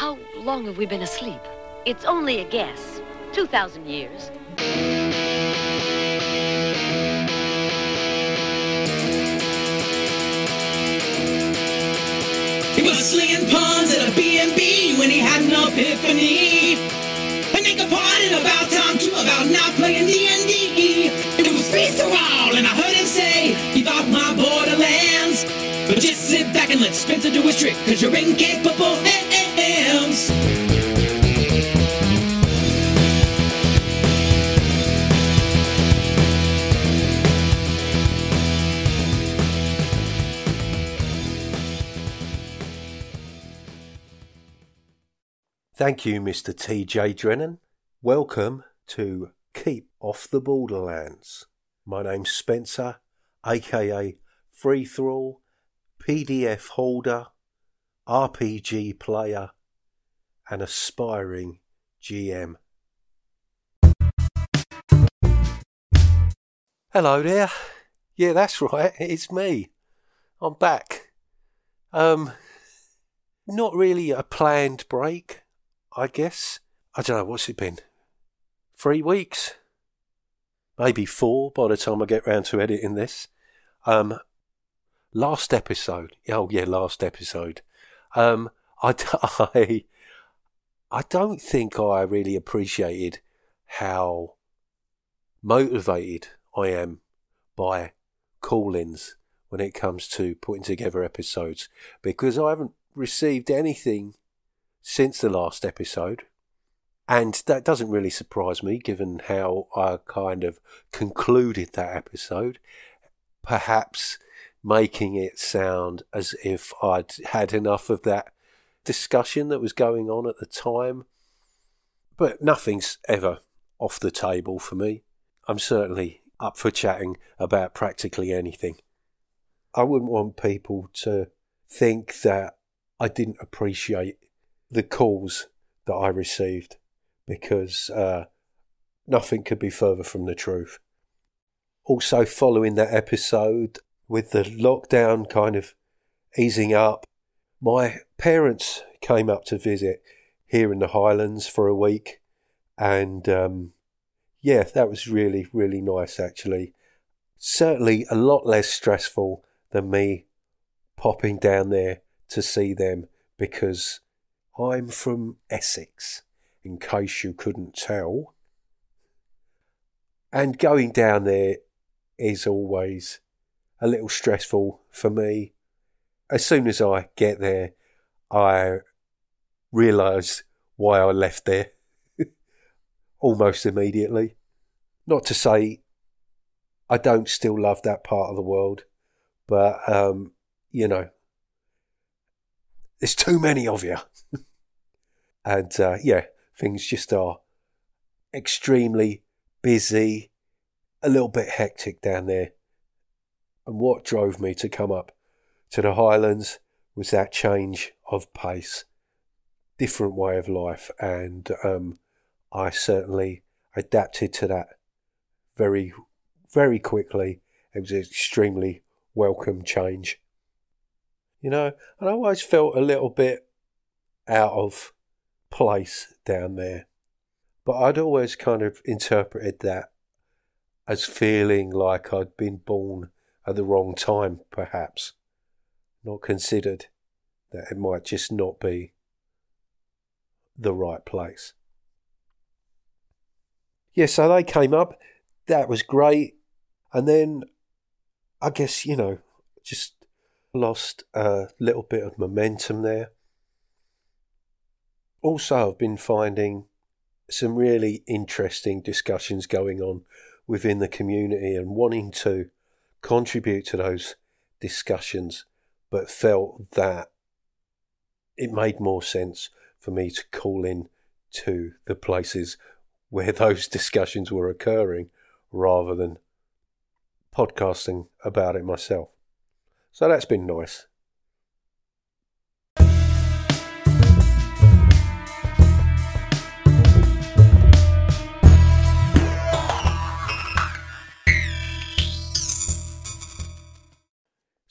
How long have we been asleep? It's only a guess. 2,000 years. He was slinging pawns at a B&B when he had an epiphany. And they complained about time too about not playing D&D. It was free all, and I heard him say, "Keep off my borderlands." But just sit back and let Spencer do his trick, cause you're incapable Thank you, Mr. TJ Drennan. Welcome to Keep Off the Borderlands. My name's Spencer, aka Free Thrall, PDF holder, RPG player, and aspiring GM. Hello there. Yeah, that's right. It's me. I'm back. Um, not really a planned break, I guess. I don't know, what's it been? Three weeks? Maybe four by the time I get round to editing this. Um, last episode. Oh, yeah, last episode. Um, I, I, I don't think I really appreciated how motivated I am by call-ins when it comes to putting together episodes because I haven't received anything since the last episode. And that doesn't really surprise me given how I kind of concluded that episode. Perhaps making it sound as if I'd had enough of that discussion that was going on at the time. But nothing's ever off the table for me. I'm certainly up for chatting about practically anything. I wouldn't want people to think that I didn't appreciate the calls that I received because uh, nothing could be further from the truth. Also, following that episode, with the lockdown kind of easing up, my parents came up to visit here in the Highlands for a week, and um, yeah, that was really, really nice actually. Certainly a lot less stressful than me popping down there to see them because I'm from Essex, in case you couldn't tell. And going down there is always a little stressful for me. As soon as I get there, I realise why I left there almost immediately. Not to say I don't still love that part of the world, but um, you know, there's too many of you. and uh, yeah, things just are extremely busy, a little bit hectic down there. And what drove me to come up to the Highlands was that change of pace, different way of life, and um, I certainly adapted to that very, very quickly. It was an extremely welcome change. You know, and I always felt a little bit out of place down there. But I'd always kind of interpreted that as feeling like I'd been born at the wrong time, perhaps. Not considered that it might just not be the right place. Yeah, so they came up. That was great. And then I guess, you know, just lost a little bit of momentum there. Also, I've been finding some really interesting discussions going on within the community and wanting to contribute to those discussions, but felt that it made more sense for me to call in to the places where those discussions were occurring rather than podcasting about it myself. So that's been nice.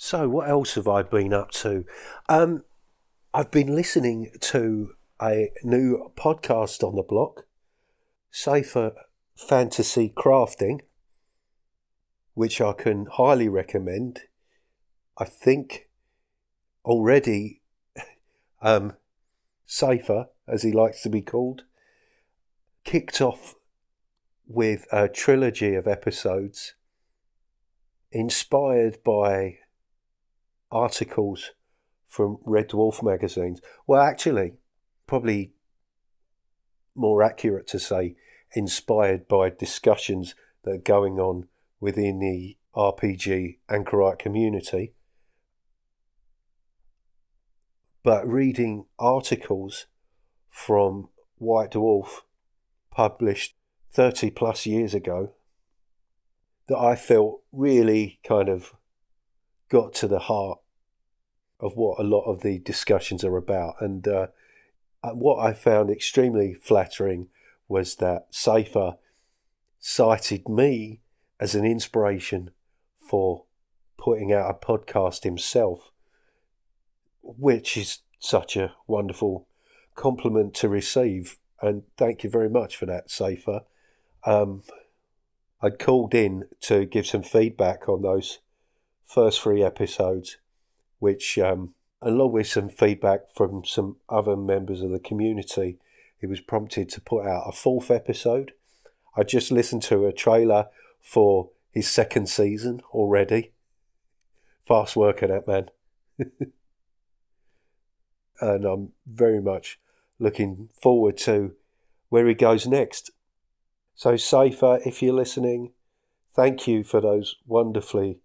So, what else have I been up to? Um, I've been listening to a new podcast on the block, Safer Fantasy Crafting, which I can highly recommend. I think already um, Safer, as he likes to be called, kicked off with a trilogy of episodes inspired by articles from Red Dwarf magazines. Well, actually, probably more accurate to say inspired by discussions that are going on within the RPG anchorite community. But reading articles from White Dwarf published 30 plus years ago that I felt really kind of got to the heart of what a lot of the discussions are about. And uh, uh what I found extremely flattering was that Safer cited me as an inspiration for putting out a podcast himself, which is such a wonderful compliment to receive. And thank you very much for that, Safer. Um, I'd called in to give some feedback on those first three episodes, which, um, along with some feedback from some other members of the community, he was prompted to put out a fourth episode. I just listened to a trailer for his second season already. Fast working that man. and I'm very much looking forward to where he goes next. So, Safer, if you're listening, thank you for those wonderfully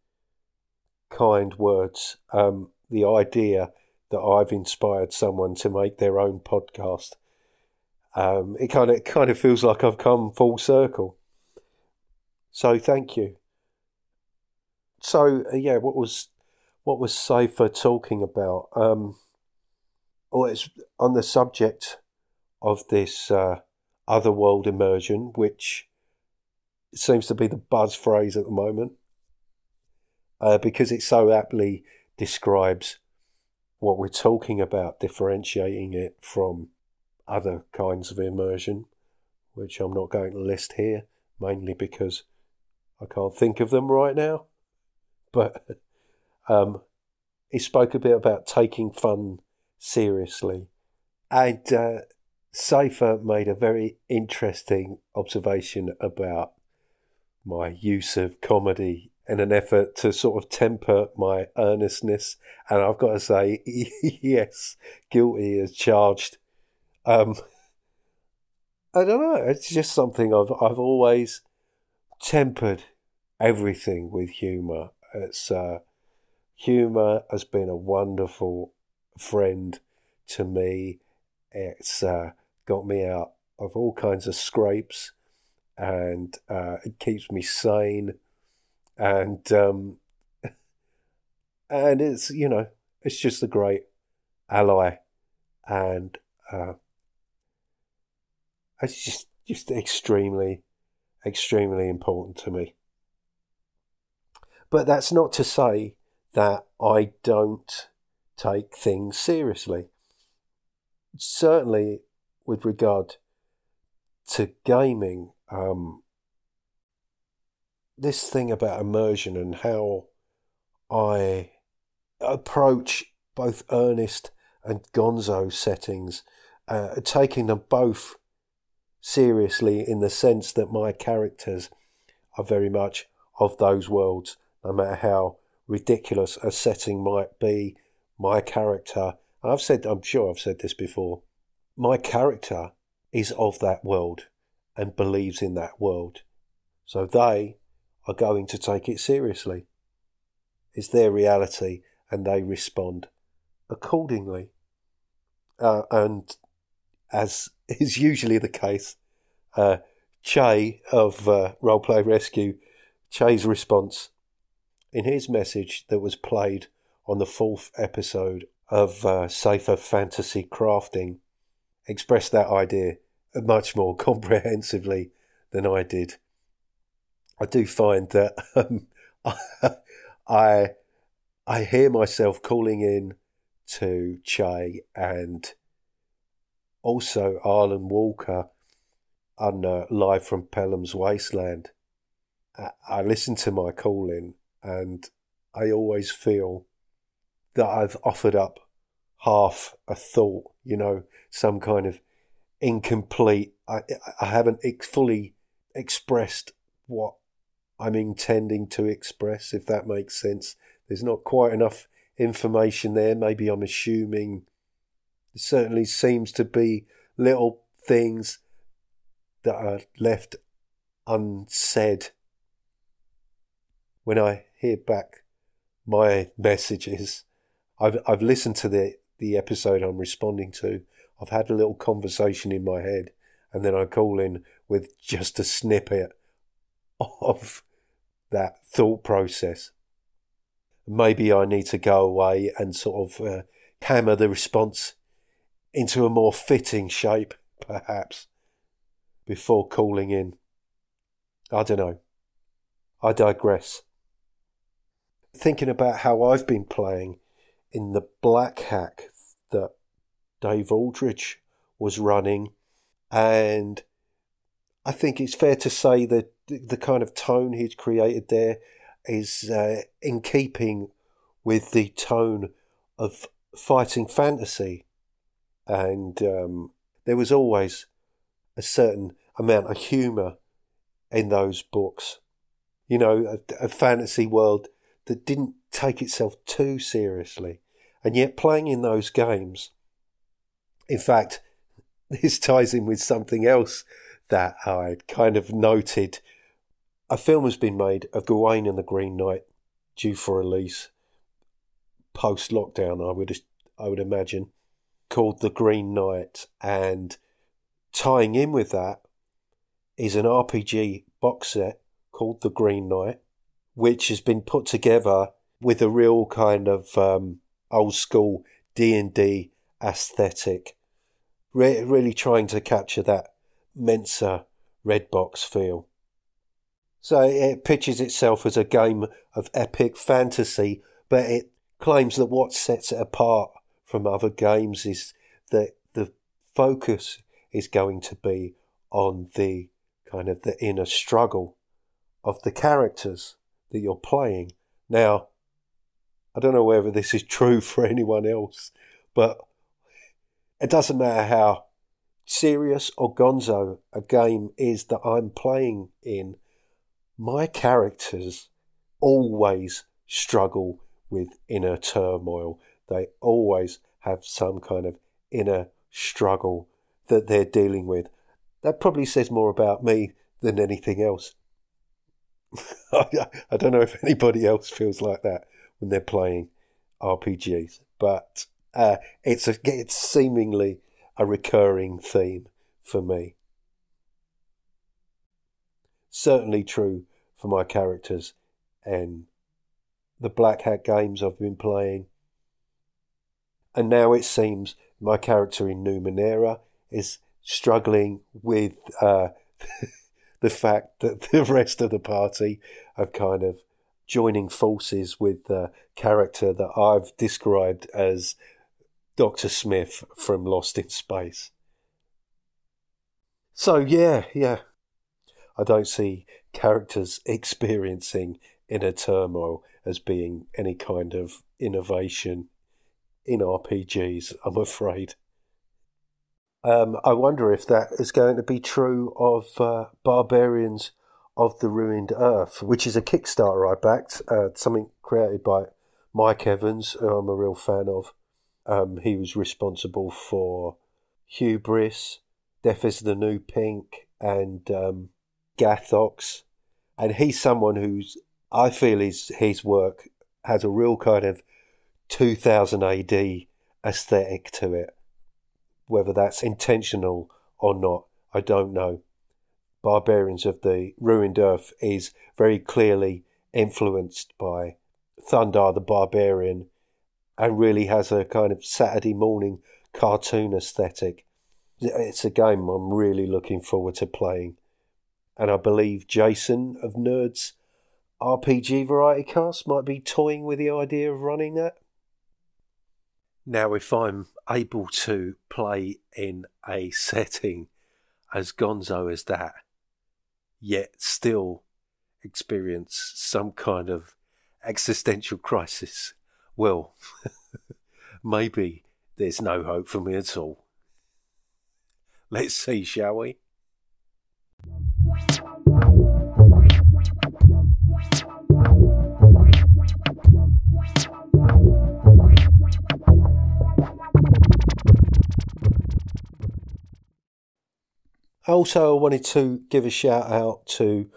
kind words. Um, the idea that I've inspired someone to make their own podcast. Um, it kind of kind of feels like I've come full circle. So thank you. So uh, yeah, what was what was Safer talking about? Um, well, it's on the subject of this uh, otherworld immersion, which seems to be the buzz phrase at the moment, uh, because it so aptly describes what we're talking about, differentiating it from other kinds of immersion, which I'm not going to list here, mainly because I can't think of them right now. But um, he spoke a bit about taking fun seriously. And uh, Safer made a very interesting observation about my use of comedy in an effort to sort of temper my earnestness. And I've got to say, yes, guilty as charged. Um, I don't know. It's just something I've I've always tempered everything with humour. It's uh, humour has been a wonderful friend to me. It's uh, got me out of all kinds of scrapes and uh, it keeps me sane and um, and it's you know it's just a great ally and uh, it's just just extremely extremely important to me. But that's not to say that I don't take things seriously. Certainly with regard to gaming, um, this thing about immersion and how I approach both earnest and gonzo settings, uh, taking them both seriously in the sense that my characters are very much of those worlds, no matter how ridiculous a setting might be. My character, I've said, I'm sure I've said this before, my character is of that world and believes in that world. So they are going to take it seriously. It's their reality and they respond accordingly. Uh, and as is usually the case, uh, Che of uh, Roleplay Rescue, Che's response in his message that was played on the fourth episode of uh, Safer Fantasy Crafting expressed that idea much more comprehensively than I did. I do find that um, I I hear myself calling in to Che and also Arlen Walker on uh, Live from Pelham's Wasteland. I, I listen to my calling and I always feel that I've offered up half a thought, you know, some kind of incomplete. I, I haven't fully expressed what I'm intending to express, if that makes sense. There's not quite enough information there. Maybe I'm assuming. There certainly seems to be little things that are left unsaid. When I hear back my messages, I've I've listened to the the episode I'm responding to. I've had a little conversation in my head, and then I call in with just a snippet of that thought process. Maybe I need to go away and sort of uh, hammer the response into a more fitting shape, perhaps, before calling in. I don't know. I digress. Thinking about how I've been playing in the Black Hack that Dave Aldridge was running, and I think it's fair to say that the kind of tone he's created there is uh, in keeping with the tone of fighting fantasy, and um, there was always a certain amount of humour in those books. You know, a, a fantasy world that didn't take itself too seriously, and yet playing in those games. In fact, this ties in with something else that I kind of noted. A film has been made of Gawain and the Green Knight, due for release post lockdown. I would I would imagine called The Green Knight, and tying in with that is an RPG box set called The Green Knight, which has been put together with a real kind of um, old school D and D aesthetic, Re- really trying to capture that Mentzer red box feel. So it pitches itself as a game of epic fantasy, but it claims that what sets it apart from other games is that the focus is going to be on the kind of the inner struggle of the characters that you're playing. Now, I don't know whether this is true for anyone else, but it doesn't matter how serious or gonzo a game is that I'm playing in, my characters always struggle with inner turmoil. They always have some kind of inner struggle that they're dealing with. That probably says more about me than anything else. I don't know if anybody else feels like that when they're playing RPGs, but uh, it's a, it's seemingly a recurring theme for me. Certainly true for my characters and the Black Hack games I've been playing. And now it seems my character in Numenera is struggling with uh, the fact that the rest of the party have kind of joining forces with the character that I've described as Dr. Smith from Lost in Space. So, yeah, yeah. I don't see characters experiencing inner turmoil as being any kind of innovation in RPGs, I'm afraid. Um, I wonder if that is going to be true of uh, Barbarians of the Ruined Earth, which is a Kickstarter I backed, uh, something created by Mike Evans, who I'm a real fan of. Um, he was responsible for Hubris, Death is the New Pink, and um, Gathox. And he's someone who's, I feel his, his work has a real kind of 2000 AD aesthetic to it. Whether that's intentional or not, I don't know. Barbarians of the Ruined Earth is very clearly influenced by Thundarr the Barbarian and really has a kind of Saturday morning cartoon aesthetic. It's a game I'm really looking forward to playing. And I believe Jason of Nerds RPG Variety Cast might be toying with the idea of running that. Now, if I'm able to play in a setting as gonzo as that, yet still experience some kind of existential crisis, well, maybe there's no hope for me at all. Let's see, shall we? Also, I wanted to give a shout out to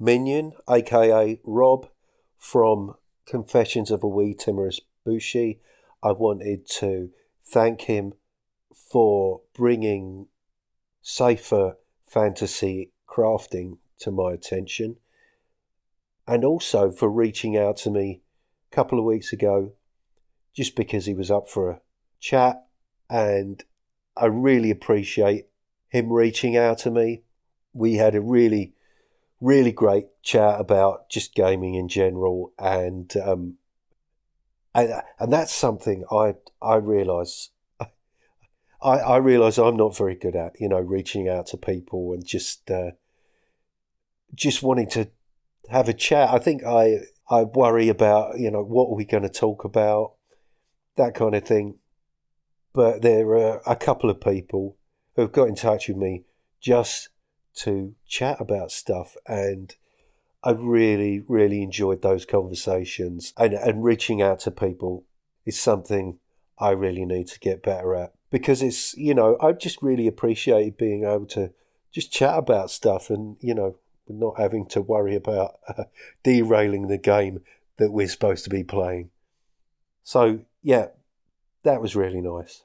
Minion, aka Rob from Confessions of a Wee Timorous Bushi. I wanted to thank him for bringing safer fantasy crafting to my attention and also for reaching out to me a couple of weeks ago just because he was up for a chat and I really appreciate him reaching out to me. We had a really, really great chat about just gaming in general, and um, and, and that's something I I realise. I, I realise I'm not very good at, you know, reaching out to people and just uh, just wanting to have a chat. I think I I worry about, you know, what are we going to talk about, that kind of thing. But there are a couple of people who have got in touch with me just to chat about stuff. And I really, really enjoyed those conversations. And, and reaching out to people is something I really need to get better at because it's, you know, I just really appreciate being able to just chat about stuff and, you know, not having to worry about uh, derailing the game that we're supposed to be playing. So, yeah, that was really nice.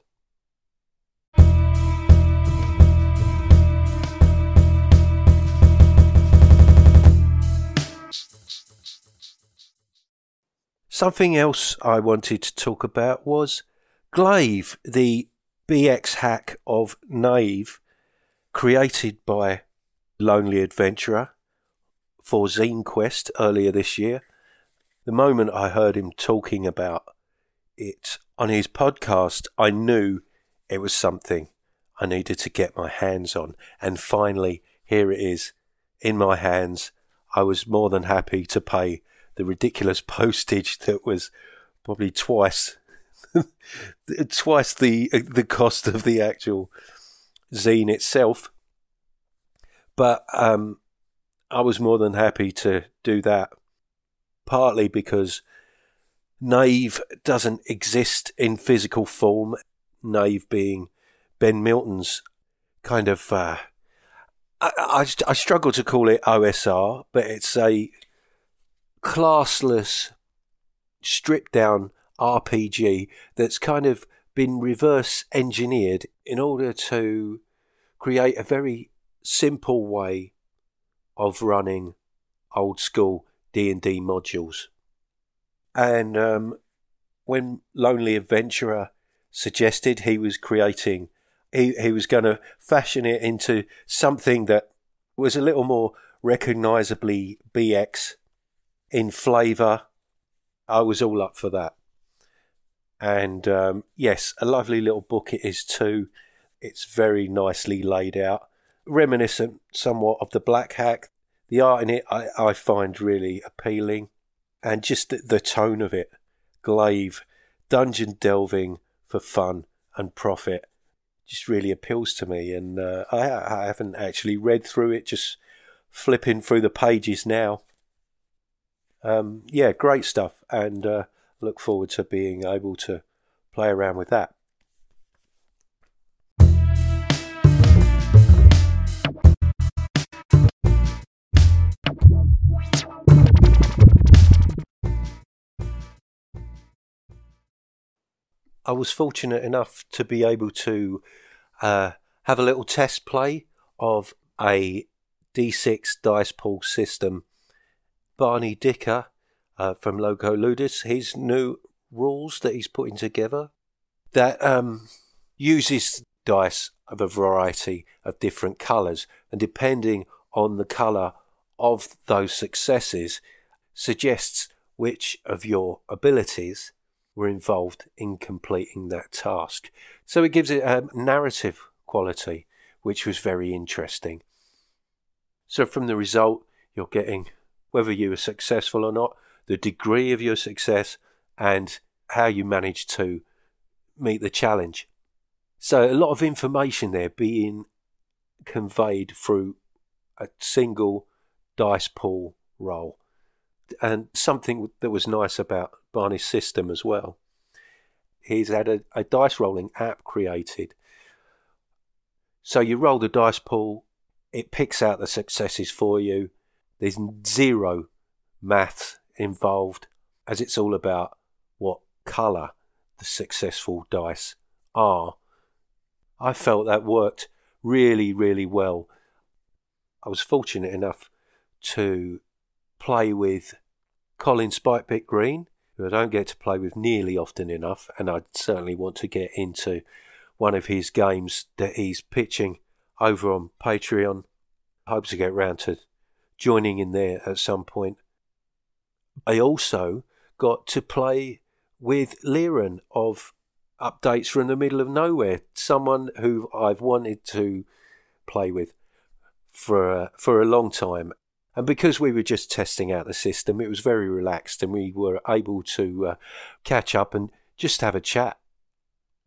Something else I wanted to talk about was Glaive, the BX hack of Knave, created by Lonely Adventurer for Zine Quest earlier this year. The moment I heard him talking about it on his podcast, I knew it was something I needed to get my hands on. And finally, here it is in my hands. I was more than happy to pay the ridiculous postage that was probably twice twice the the cost of the actual zine itself. But um, I was more than happy to do that, partly because Knave doesn't exist in physical form. Knave being Ben Milton's kind of. Uh, I, I, I struggle to call it OSR, but it's a classless, stripped down RPG that's kind of been reverse engineered in order to create a very simple way of running old school D&D modules. And um, when Lonely Adventurer suggested he was creating, he, he was going to fashion it into something that was a little more recognizably BX in flavour. I was all up for that. And um, yes, a lovely little book it is too. It's very nicely laid out, reminiscent somewhat of the Black Hack. The art in it I, I find really appealing, and just the, the tone of it. Glaive, dungeon delving for fun and profit, just really appeals to me. And uh, I, I haven't actually read through it, just flipping through the pages now um, yeah, great stuff, and uh, look forward to being able to play around with that. I was fortunate enough to be able to uh, have a little test play of a D6 dice pool system Barney Dicker uh, from Loco Ludus, his new rules that he's putting together that um, uses dice of a variety of different colours, and depending on the colour of those successes, suggests which of your abilities were involved in completing that task. So it gives it a narrative quality, which was very interesting. So from the result, you're getting whether you were successful or not, the degree of your success, and how you managed to meet the challenge. So a lot of information there being conveyed through a single dice pool roll. And something that was nice about Barney's system as well, he's had a, a dice rolling app created. So you roll the dice pool, it picks out the successes for you. There's zero maths involved, as it's all about what colour the successful dice are. I felt that worked really, really well. I was fortunate enough to play with Colin Spikepick Green, who I don't get to play with nearly often enough, and I certainly want to get into one of his games that he's pitching over on Patreon. I hope to get round to joining in there at some point. I also got to play with Liran of Updates from the Middle of Nowhere, someone who I've wanted to play with for a, for a long time. And because we were just testing out the system, it was very relaxed and we were able to uh, catch up and just have a chat.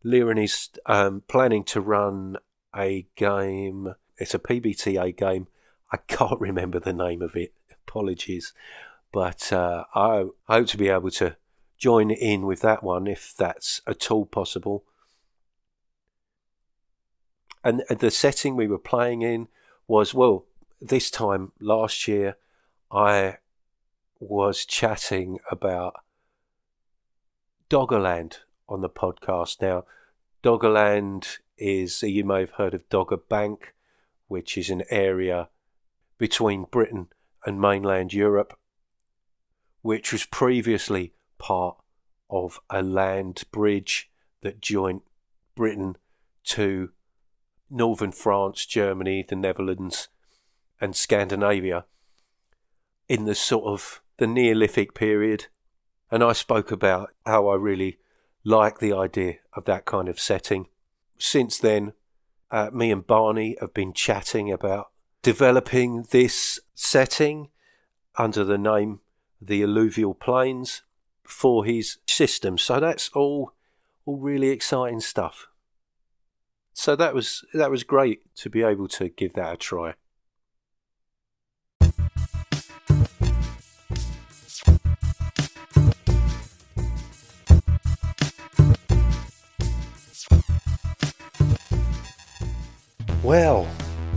Liran is um, planning to run a game, it's a PBTA game. I can't remember the name of it, apologies. But uh, I hope to be able to join in with that one if that's at all possible. And the setting we were playing in was well, this time last year, I was chatting about Doggerland on the podcast. Now, Doggerland is, you may have heard of Dogger Bank, which is an area between Britain and mainland Europe, which was previously part of a land bridge that joined Britain to northern France, Germany, the Netherlands, and Scandinavia in the sort of the Neolithic period. And I spoke about how I really like the idea of that kind of setting. Since then, uh, me and Barney have been chatting about developing this setting under the name the Alluvial Plains for his system. So that's all all really exciting stuff so that was that was great to be able to give that a try. Well,